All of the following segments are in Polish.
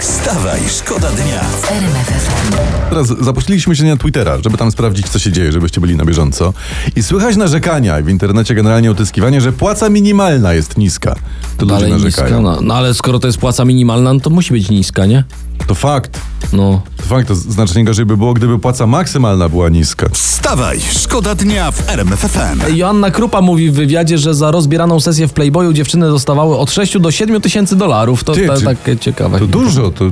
Wstawaj, szkoda dnia. Teraz zapuściliśmy się na Twittera, żeby tam sprawdzić, co się dzieje, żebyście byli na bieżąco. I słychać narzekania w internecie generalnie utyskiwanie, że płaca minimalna jest niska. To ludzie Dalej narzekają. niska, no, no ale skoro to jest płaca minimalna, no to musi być niska, nie? To fakt. No. To fakt, to znacznie gorzej by było, gdyby płaca maksymalna była niska. Wstawaj, szkoda dnia w RMF FM. Joanna Krupa mówi w wywiadzie, że za rozbieraną sesję w Playboyu dziewczyny dostawały od 6 do 7 tysięcy dolarów. To Ty, ta, czy- takie ciekawe. To dużo, to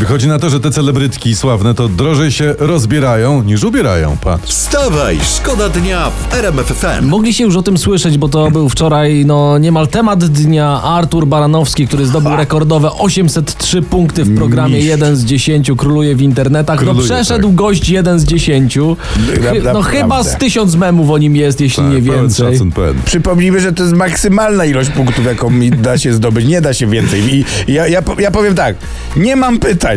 wychodzi na to, że te celebrytki sławne to drożej się rozbierają niż ubierają, patrz. Wstawaj, szkoda dnia w RMF FM. Mogliście już o tym słyszeć, bo to był wczoraj no, niemal temat dnia. Artur Baranowski, który zdobył rekordowe 803 punkty w programie Mistrz. 1 z 10, króluje w internetach. Króluje, no przeszedł tak. gość 1 z 10. Chy, no chyba z tysiąc memów o nim jest, jeśli nie Tak, pełen więcej. szacun. Przypomnijmy, że to jest maksymalna ilość punktów, jaką mi da się zdobyć. Nie da się więcej. I ja, ja, ja powiem tak, nie mam pytań.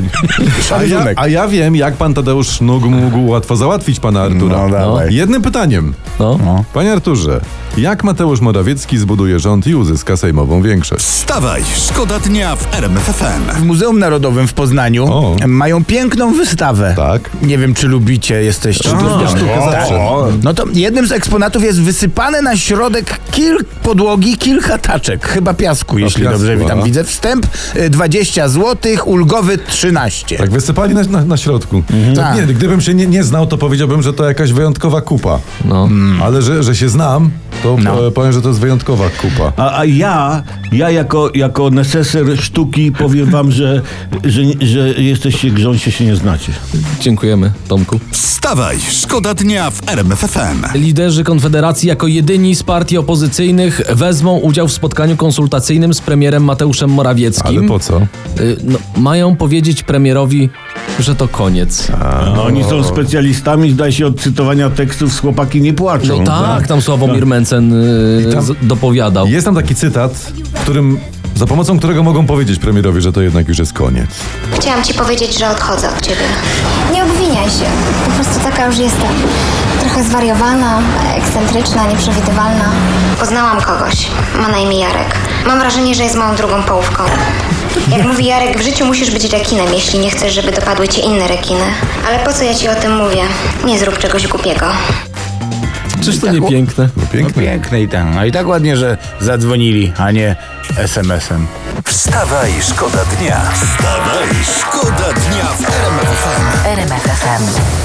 A ja, a ja wiem, jak pan Tadeusz Sznug mógł łatwo załatwić pana Artura. No, dawaj. Jednym pytaniem. No. Panie Arturze, jak Mateusz Morawiecki zbuduje rząd i uzyska sejmową większość? Wstawaj, szkoda dnia w RMF FM. W Muzeum Narodowym w Poznaniu O. mają piękną wystawę. Tak. Nie wiem, czy lubicie, jesteście. A, lubią. sztukę O, zawsze. o. No to jednym z eksponatów jest wysypane na środek kilk podłogi kilka taczek, chyba piasku, jeśli piasku, dobrze tam a. widzę. Wstęp y, 20 zł, ulgowy 13. Tak, wysypali na, na, na środku. To, Tak. nie, gdybym się nie, nie znał, to powiedziałbym, że to jakaś wyjątkowa kupa. No. Ale że, że się znam, to No. e, powiem, że to jest wyjątkowa kupa. A, a ja, ja jako, jako neseser sztuki powiem wam, że, że, że jesteście grząsie się nie znacie. Dziękujemy, Tomku. Wstawaj, szkoda dnia w RMF FM. Liderzy Konfederacji jako jedyni z partii opozycyjnych wezmą udział w spotkaniu konsultacyjnym z premierem Mateuszem Morawieckim. Ale po co? Y, No, mają powiedzieć premierowi, że to koniec. No, oni są specjalistami, zdaje się, od cytowania tekstów z chłopaki nie płaczą. No tak, tam Sławomir Mencen y, tam- z- dopowiadał. Jest tam taki cytat, w którym, za pomocą którego mogą powiedzieć premierowi, że to jednak już jest koniec. Chciałam ci powiedzieć, że odchodzę od ciebie. Nie obwiniaj się. Po prostu taka już jestem. Trochę zwariowana, ekscentryczna, nieprzewidywalna. Poznałam kogoś. Ma na imię Jarek. Mam wrażenie, że jest moją drugą połówką. Jak mówi Jarek, w życiu musisz być rekinem, jeśli nie chcesz, żeby dopadły cię inne rekiny. Ale po co ja ci o tym mówię? Nie zrób czegoś głupiego. Czyż to nie piękne? No No piękne. piękne i tak. No i tak ładnie, że zadzwonili, a nie SMS-em. Wstawaj, szkoda dnia. Wstawaj, szkoda dnia w RMF FM. RMF FM.